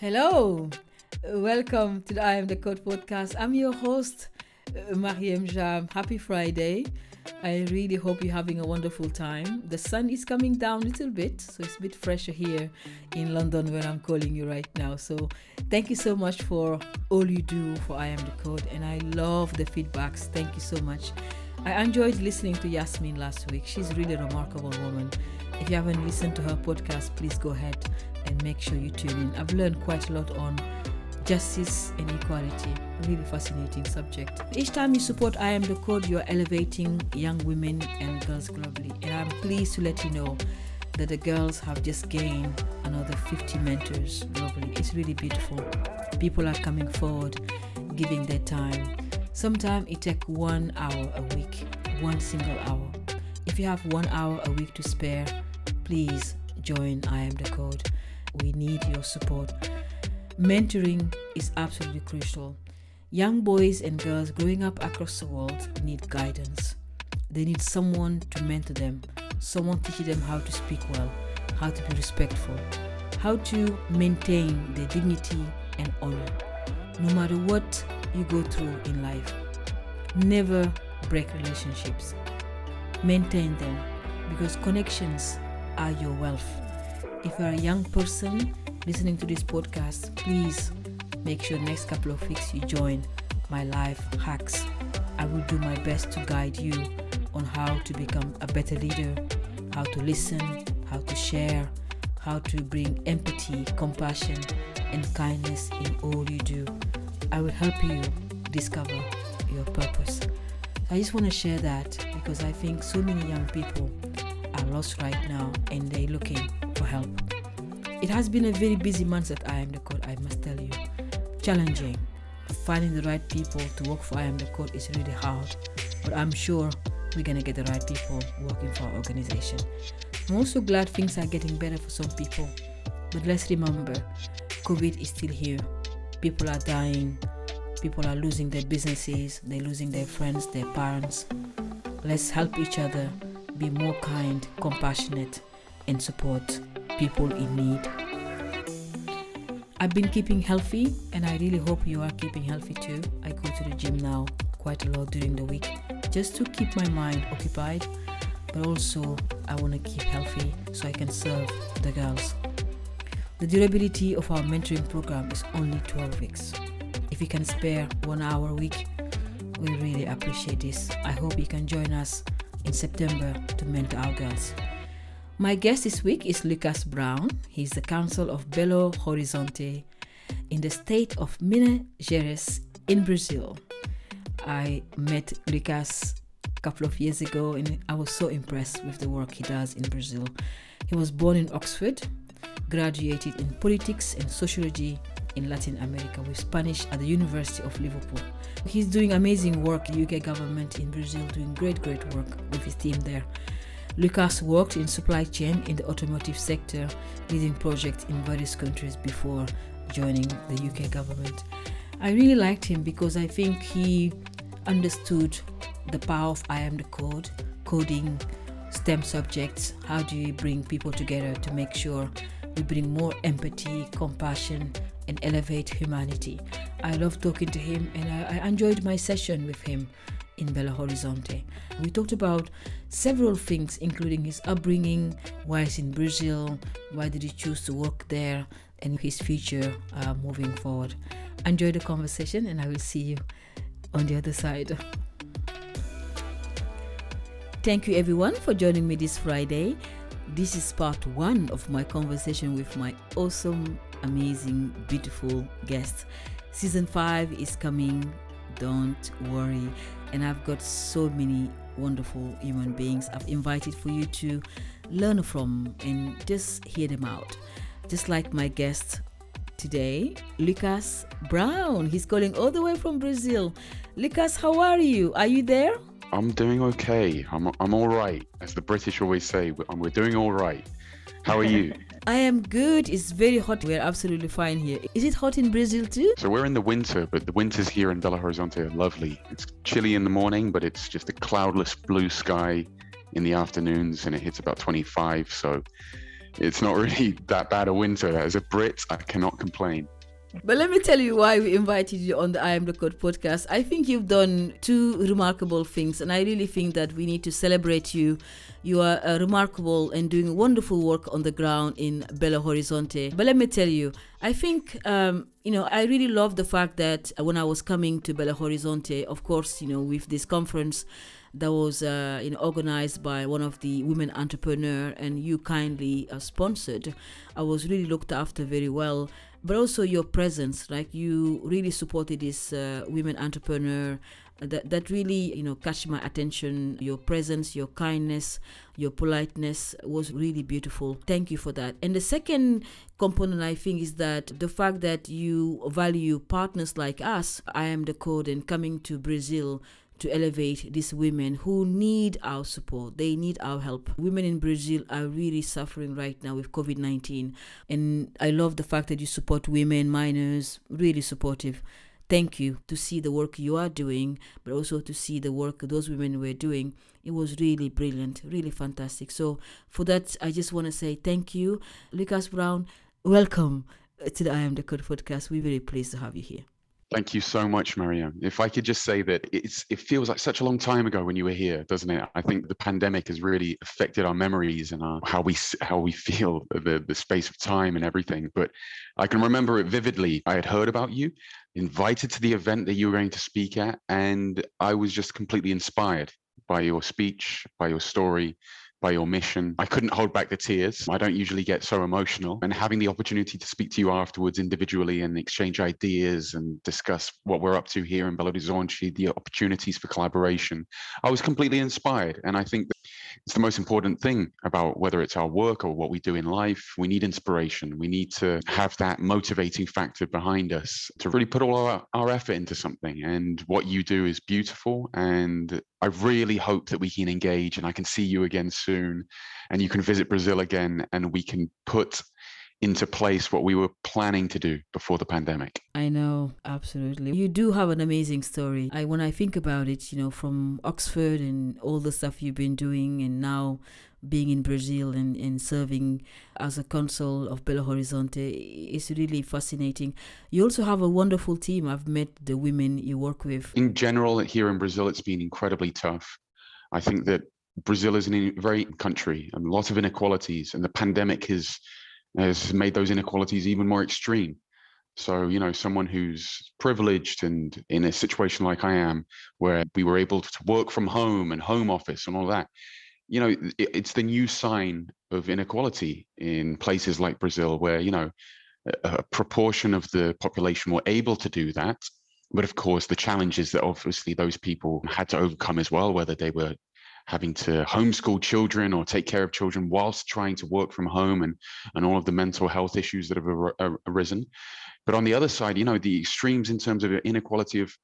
Hello, welcome to the I Am the Code podcast. I'm your host, uh, Mariéme Jamme. Happy Friday. I really hope you're having a wonderful time. The sun is coming down a little bit, so it's a bit fresher here in London where I'm calling you right now. So, thank you so much for all you do for I Am the Code, and I love the feedbacks. Thank you so much. I enjoyed listening to Yasmin last week. She's really a remarkable woman. If you haven't listened to her podcast, please go ahead and make sure you tune in. I've learned quite a lot on justice and equality. Really fascinating subject. Each time you support I Am the Code, you're elevating young women and girls globally. And I'm pleased to let you know that the girls have just gained another 50 mentors globally. It's really beautiful. People are coming forward, giving their time. Sometimes it takes one hour a week, one single hour. If you have one hour a week to spare, please join I Am the Code. We need your support. Mentoring is absolutely crucial. Young boys and girls growing up across the world need guidance. They need someone to mentor them, someone teaching them how to speak well, how to be respectful, how to maintain their dignity and honor. No matter what you go through in life, never break relationships. Maintain them because connections are your wealth. If you're a young person listening to this podcast, please make sure next couple of weeks you join my live hacks. I will do my best to guide you on how to become a better leader, how to listen, how to share, how to bring empathy, compassion, and kindness in all you do. I will help you discover your purpose. I just want to share that because I think so many young people are lost right now and they're looking for help. It has been a very busy month at I Am the Code, I must tell you. Challenging. Finding the right people to work for I Am the Code is really hard, but I'm sure we're gonna get the right people working for our organization. I'm also glad things are getting better for some people, but let's remember COVID is still here. People are dying, people are losing their businesses, they're losing their friends, their parents. Let's help each other be more kind, compassionate, and support people in need. I've been keeping healthy, and I really hope you are keeping healthy too. I go to the gym now quite a lot during the week just to keep my mind occupied, but also I want to keep healthy so I can serve the girls. The durability of our mentoring program is only 12 weeks. If you can spare one hour a week, we really appreciate this. I hope you can join us in September to mentor our girls. My guest this week is Lucas Brown. He's the consul of Belo Horizonte in the state of Minas Gerais in Brazil. I met Lucas a couple of years ago and I was so impressed with the work he does in Brazil. He was born in Oxford, graduated in politics and sociology in Latin America with Spanish at the University of Liverpool. He's doing amazing work, UK government in Brazil doing great, great work with his team there. Lucas worked in supply chain in the automotive sector, leading projects in various countries before joining the UK government. I really liked him because I think he understood the power of I am the code, coding STEM subjects. How do you bring people together to make sure we bring more empathy, compassion, and elevate humanity? I love talking to him and I, I enjoyed my session with him in Belo Horizonte. We talked about several things, including his upbringing, why he's in Brazil, why did he choose to work there, and his future uh, moving forward. Enjoy the conversation, and I will see you on the other side. Thank you, everyone, for joining me this Friday. This is part one of my conversation with my awesome, amazing, beautiful guest. Season five is coming. Don't worry and I've got so many wonderful human beings I've invited for you to learn from and just hear them out. Just like my guest today, Lucas Brown. He's calling all the way from Brazil. Lucas, how are you? Are you there? I'm doing okay. I'm, I'm all right. As the British always say, we're, um, we're doing all right. How are you? I am good. It's very hot. We're absolutely fine here. Is it hot in Brazil too? So we're in the winter, but the winters here in Belo Horizonte are lovely. It's chilly in the morning, but it's just a cloudless blue sky in the afternoons and it hits about 25. So it's not really that bad a winter. As a Brit, I cannot complain. But let me tell you why we invited you on the I Am the Code podcast. I think you've done two remarkable things, and I really think that we need to celebrate you. You are uh, remarkable and doing wonderful work on the ground in Belo Horizonte. But let me tell you, I think, um, you know, I really love the fact that when I was coming to Belo Horizonte, of course, you know, with this conference, that was uh, you know, organized by one of the women entrepreneur and you kindly uh, sponsored i was really looked after very well but also your presence like you really supported this uh, women entrepreneur that, that really you know catch my attention. Your presence your kindness your politeness was really beautiful. Thank you for that. And the second component i think is that the fact that you value partners like us i am the code and coming to brazil to elevate these women who need our support. They need our help. Women in Brazil are really suffering right now with COVID 19. And I love the fact that you support women, minors, really supportive. Thank you to see the work you are doing, but also to see the work those women were doing. It was really brilliant, really fantastic. So, for that, I just want to say thank you. Lucas Brown, welcome to the I Am the Code podcast. We're very pleased to have you here. Thank you so much, Mariéme. If I could just say that it's it feels like such a long time ago when you were here, doesn't it? I think the pandemic has really affected our memories and our, how we how we feel the the space of time and everything. But I can remember it vividly. I had heard about you, invited to the event that you were going to speak at, and I was just completely inspired by your speech, by your story, by your mission. I couldn't hold back the tears. I don't usually get so emotional. And having the opportunity to speak to you afterwards individually and exchange ideas and discuss what we're up to here in Belo Horizonte, the opportunities for collaboration, I was completely inspired. And I think it's the most important thing about whether it's our work or what we do in life. We need inspiration. We need to have that motivating factor behind us to really put all our, our effort into something. And what you do is beautiful. And I really hope that we can engage and I can see you again soon and you can visit Brazil again and we can put into place what we were planning to do before the pandemic. I know, absolutely. You do have an amazing story. I when I think about it, you know, from Oxford and all the stuff you've been doing and now being in Brazil and, and serving as a consul of Belo Horizonte is really fascinating. You also have a wonderful team. I've met the women you work with. In general, here in Brazil, it's been incredibly tough. I think that Brazil is a very country and lots of inequalities, and the pandemic has has made those inequalities even more extreme. So, you know, someone who's privileged and in a situation like I am, where we were able to work from home and home office and all that, you know, it's the new sign of inequality in places like Brazil, where, you know, a, proportion of the population were able to do that. But of course, the challenges that obviously those people had to overcome as well, whether they were having to homeschool children or take care of children whilst trying to work from home and, and all of the mental health issues that have ar- arisen. But on the other side, you know, the extremes in terms of inequality of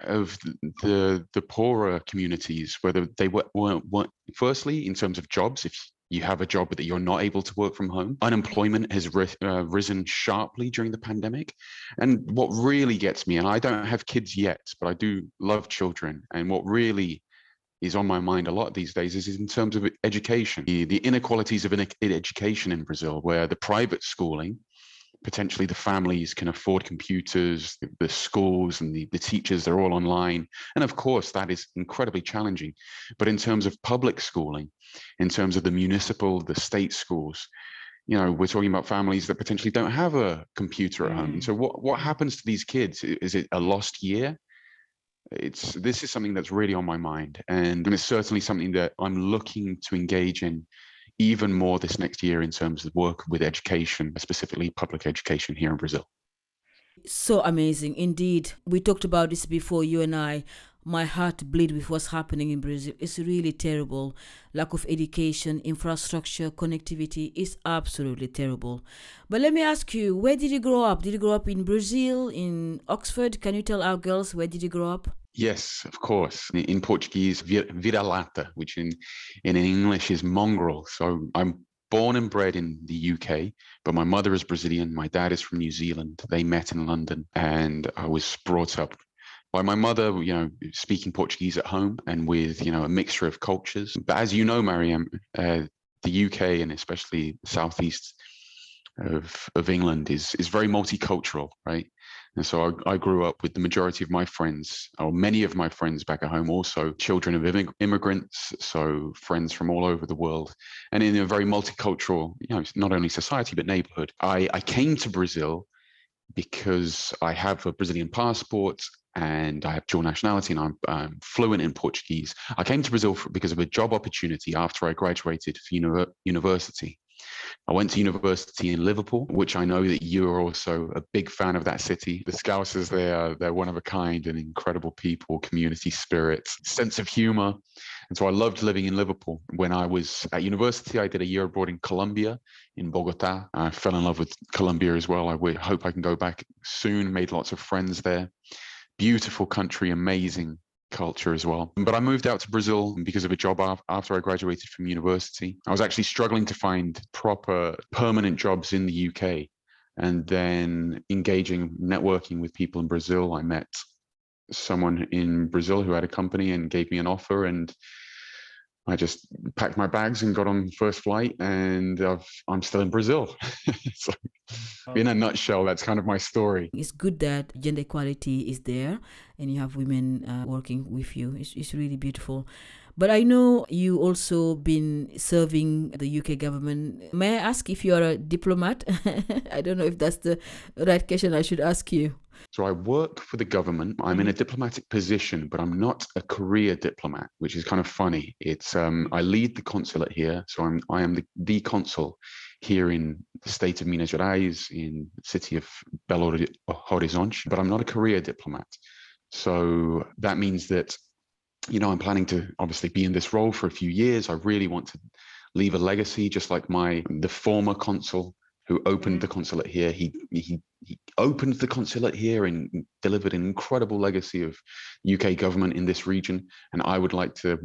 of the the poorer communities, whether they were, were, were firstly in terms of jobs, if you have a job that you're not able to work from home. Unemployment has ri- uh, risen sharply during the pandemic. And what really gets me, and I don't have kids yet, but I do love children. And what really is on my mind a lot these days is in terms of education, the, the inequalities of in education in Brazil, where the private schooling potentially the families can afford computers, the, the schools and the, the teachers, they're all online. And of course, that is incredibly challenging. But in terms of public schooling, in terms of the municipal, the state schools, you know, we're talking about families that potentially don't have a computer at home. And mm. so what, what happens to these kids? Is it a lost year? It's this is something that's really on my mind. And, and it's certainly something that I'm looking to engage in even more this next year in terms of work with education, specifically public education here in Brazil. So amazing. Indeed. We talked about this before, you and I. My heart bleed with what's happening in Brazil. It's really terrible. Lack of education, infrastructure, connectivity is absolutely terrible. But let me ask you, where did you grow up? Did you grow up in Brazil, in Oxford? Can you tell our girls where did you grow up? Yes, of course. In Portuguese, vira-lata, which in, in English is mongrel. So I'm born and bred in the UK, but my mother is Brazilian. My dad is from New Zealand. They met in London, and I was brought up by my mother, you know, speaking Portuguese at home and with, you know, a mixture of cultures. But as you know, Mariéme, uh, the UK and especially the southeast of, of England is is very multicultural, right? And so I, I, grew up with the majority of my friends, or many of my friends back at home, also children of immig- immigrants, so friends from all over the world, and in a very multicultural, you know, not only society but neighborhood. I, I came to Brazil because I have a Brazilian passport and I have dual nationality and I'm, I'm fluent in Portuguese. I came to Brazil for, because of a job opportunity after I graduated from university. I went to university in Liverpool, which I know that you are also a big fan of that city. The Scousers, they are they're one of a kind and incredible people, community spirit, sense of humor. And so I loved living in Liverpool. When I was at university, I did a year abroad in Colombia, in Bogota. I fell in love with Colombia as well. I hope I can go back soon, made lots of friends there. Beautiful country, amazing culture as well. But I moved out to Brazil because of a job after I graduated from university. I was actually struggling to find proper permanent jobs in the UK. And then engaging, networking with people in Brazil, I met someone in Brazil who had a company and gave me an offer. And I just packed my bags and got on the first flight, and i am still in Brazil. so, in a nutshell, that's kind of my story. It's good that gender equality is there, and you have women uh, working with you. It's, it's really beautiful. But I know you also been serving the UK government. May I ask if you are a diplomat? I don't know if that's the right question I should ask you. So I work for the government. I'm in a diplomatic position, but I'm not a career diplomat, which is kind of funny. It's um, I lead the consulate here, so I'm I am the, the consul here in the state of Minas Gerais, in the city of Belo Horizonte, but I'm not a career diplomat. So that means that, you know, I'm planning to obviously be in this role for a few years. I really want to leave a legacy, just like my the former consul who opened mm-hmm. the consulate here. He he he opened the consulate here and delivered an incredible legacy of UK government in this region. And I would like to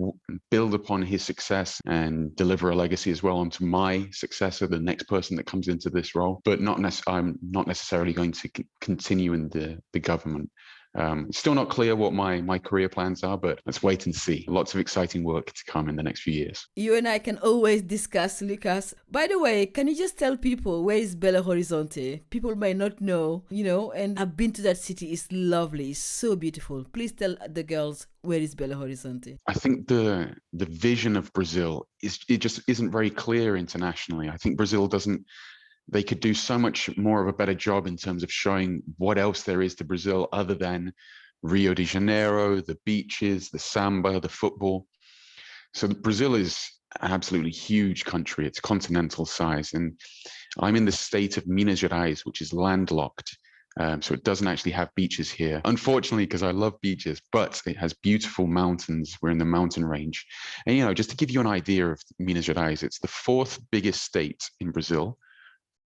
build upon his success and deliver a legacy as well onto my successor, the next person that comes into this role. But not nec- I'm not necessarily going to continue in the the government. Um, still not clear what my my career plans are, but let's wait and see. Lots of exciting work to come in the next few years. You and I can always discuss, Lucas. By the way, can you just tell people where is Belo Horizonte? People might not know, you know, and I've been to that city. It's lovely, it's so beautiful. Please tell the girls where is Belo Horizonte? I think the the vision of Brazil is it just isn't very clear internationally. I think Brazil doesn't they could do so much more of a better job in terms of showing what else there is to Brazil other than Rio de Janeiro, the beaches, the samba, the football. So Brazil is an absolutely huge country. It's continental size. And I'm in the state of Minas Gerais, which is landlocked. Um, so it doesn't actually have beaches here, unfortunately, because I love beaches, but it has beautiful mountains. We're in the mountain range. And, you know, just to give you an idea of Minas Gerais, it's the fourth biggest state in Brazil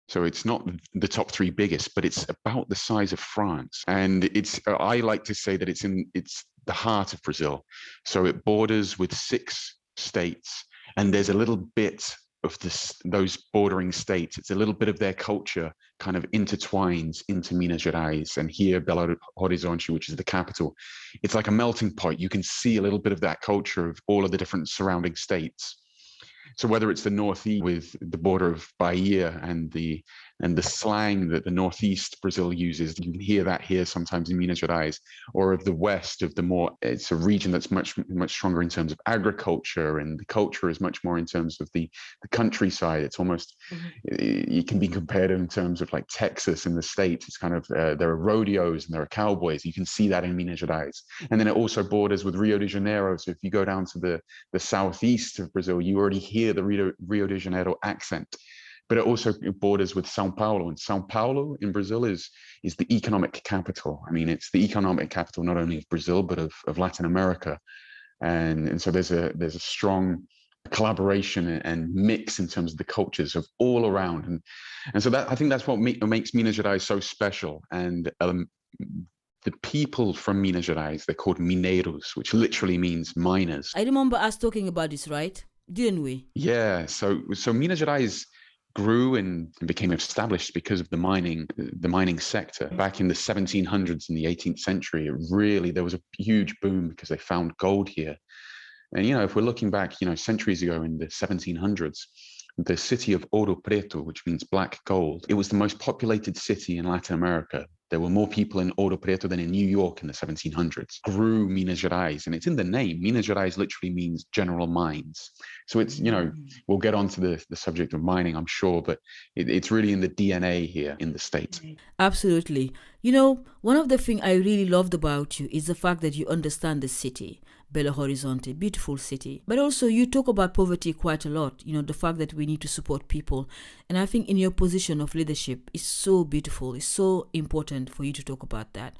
so it's not the top three biggest, but it's about the size of France. And it's I like to say that it's in it's the heart of Brazil. So it borders with six states, and there's a little bit of this those bordering states. It's a little bit of their culture kind of intertwines into Minas Gerais and here Belo Horizonte, which is the capital. It's like a melting pot. You can see a little bit of that culture of all of the different surrounding states. So whether it's the northeast with the border of Bahia and the and the slang that the northeast Brazil uses, you can hear that here sometimes in Minas Gerais, or of the west of the more it's a region that's much much stronger in terms of agriculture and the culture is much more in terms of the the countryside. It's almost mm-hmm. you can be compared in terms of like Texas in the states. It's kind of uh, there are rodeos and there are cowboys. You can see that in Minas Gerais, and then it also borders with Rio de Janeiro. So if you go down to the the southeast of Brazil, you already hear the Rio, Rio de Janeiro accent but it also borders with Sao Paulo, and Sao Paulo in Brazil is is the economic capital. I mean, it's the economic capital not only of Brazil but of, of Latin America, and and so there's a there's a strong collaboration and mix in terms of the cultures of all around, and and so that I think that's what makes Minas Gerais so special, and um, the people from Minas Gerais, they're called mineiros, which literally means miners. I remember us talking about this, right? Didn't we? Yeah. So so Minas Gerais grew and became established because of the mining the mining sector. Mm. Back in the 1700s and the 18th century it really there was a huge boom because they found gold here. And you know, if we're looking back, you know, centuries ago in the 1700s, the city of Ouro Preto, which means black gold, it was the most populated city in Latin America. There were more people in Ouro Preto than in New York in the 1700s. Grew Minas Gerais, and it's in the name. Minas Gerais literally means general mines. So it's, you know, mm. we'll get onto the, the subject of mining, I'm sure, but it, it's really in the DNA here in the States. Absolutely. You know, one of the things I really loved about you is the fact that you understand the city. Belo Horizonte, beautiful city. But also, you talk about poverty quite a lot, you know, the fact that we need to support people. And I think in your position of leadership is so beautiful, it's so important for you to talk about that.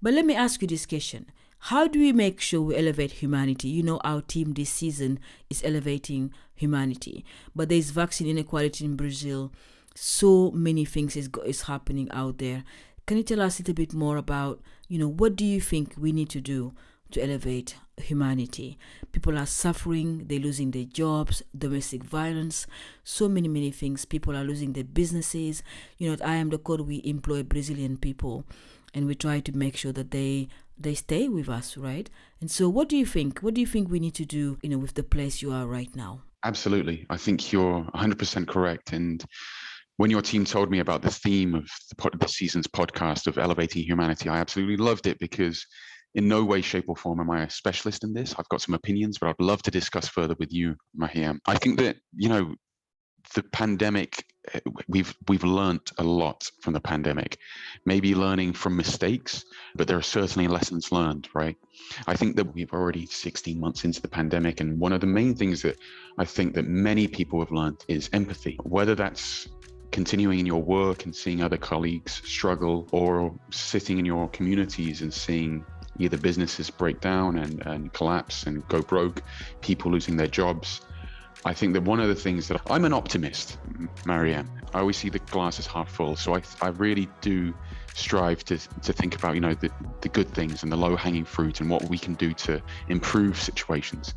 But let me ask you this question How do we make sure we elevate humanity? You know, our team this season is elevating humanity, but there's vaccine inequality in Brazil. So many things is, is happening out there. Can you tell us a little bit more about, you know, what do you think we need to do to elevate humanity. People are suffering, they're losing their jobs, domestic violence, so many, many things. People are losing their businesses. You know, I am the code, we employ Brazilian people and we try to make sure that they they stay with us, right? And so what do you think? What do you think we need to do, you know, with the place you are right now? Absolutely. I think you're 100% correct. And when your team told me about the theme of the, the season's podcast of elevating humanity, I absolutely loved it because in no way, shape, or form am I a specialist in this. I've got some opinions, but I'd love to discuss further with you, Mahiam. I think that, you know, the pandemic eh, we've we've learned a lot from the pandemic maybe learning from mistakes but there are certainly lessons learned right i think that we've already 16 months into the pandemic and one of the main things that i think that many people have learned is empathy whether that's continuing in your work and seeing other colleagues struggle or sitting in your communities and seeing either businesses break down and, and collapse and go broke, people losing their jobs. I think that one of the things that I'm an optimist, Marianne. I always see the glass as half full. So I, I really do strive to, to think about, you know, the, the good things and the low hanging fruit and what we can do to improve situations.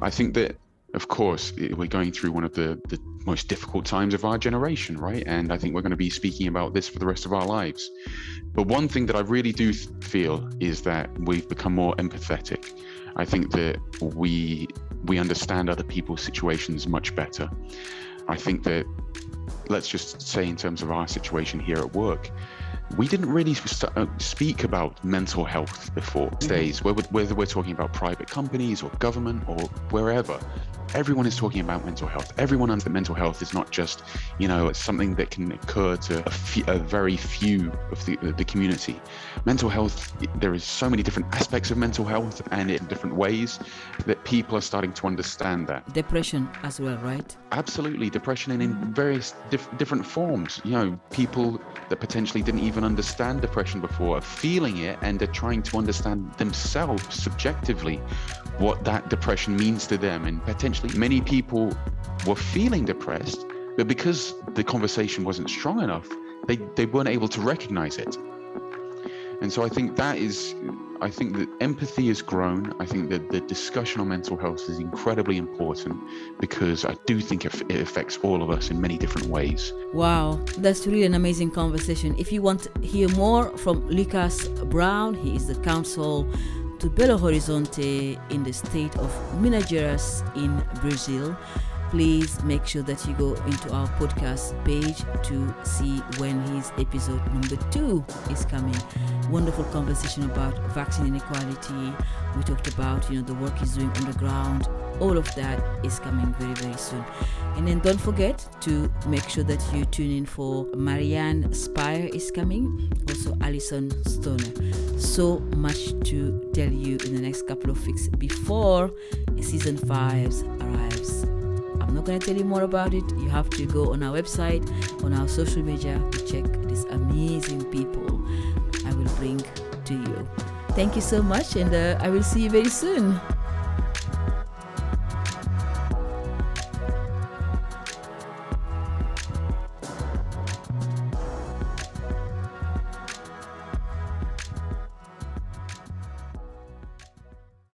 I think that of course, we're going through one of the, the most difficult times of our generation, right? And I think we're going to be speaking about this for the rest of our lives. But one thing that I really do feel is that we've become more empathetic. I think that we we understand other people's situations much better. I think that let's just say in terms of our situation here at work, we didn't really uh, speak about mental health before mm-hmm. days, whether we're talking about private companies or government or wherever everyone is talking about mental health. Everyone understands that mental health is not just, you know, something that can occur to a, few, a very few of the, the community. Mental health, there is so many different aspects of mental health and in different ways that people are starting to understand that. Depression as well, right? Absolutely. Depression and in various dif- different forms. You know, people that potentially didn't even understand depression before are feeling it and are trying to understand themselves subjectively what that depression means to them. And potentially many people were feeling depressed, but because the conversation wasn't strong enough, they, they weren't able to recognize it. And so I think that is, I think that empathy has grown. I think that the discussion on mental health is incredibly important because I do think it, affects all of us in many different ways. Wow, that's really an amazing conversation. If you want to hear more from Lucas Brown, he is the consul to Belo Horizonte in the state of Minas Gerais in Brazil. Please make sure that you go into our podcast page to see when his episode number two is coming. Wonderful conversation about vaccine inequality. We talked about you know the work he's doing on the ground. All of that is coming very very soon. And then don't forget to make sure that you tune in for Marianne Spire is coming, also Alison Stoner. So much to tell you in the next couple of weeks before season 5 arrives. I'm not going to tell you more about it. You have to go on our website, on our social media to check these amazing people I will bring to you. Thank you so much, and uh, I will see you very soon.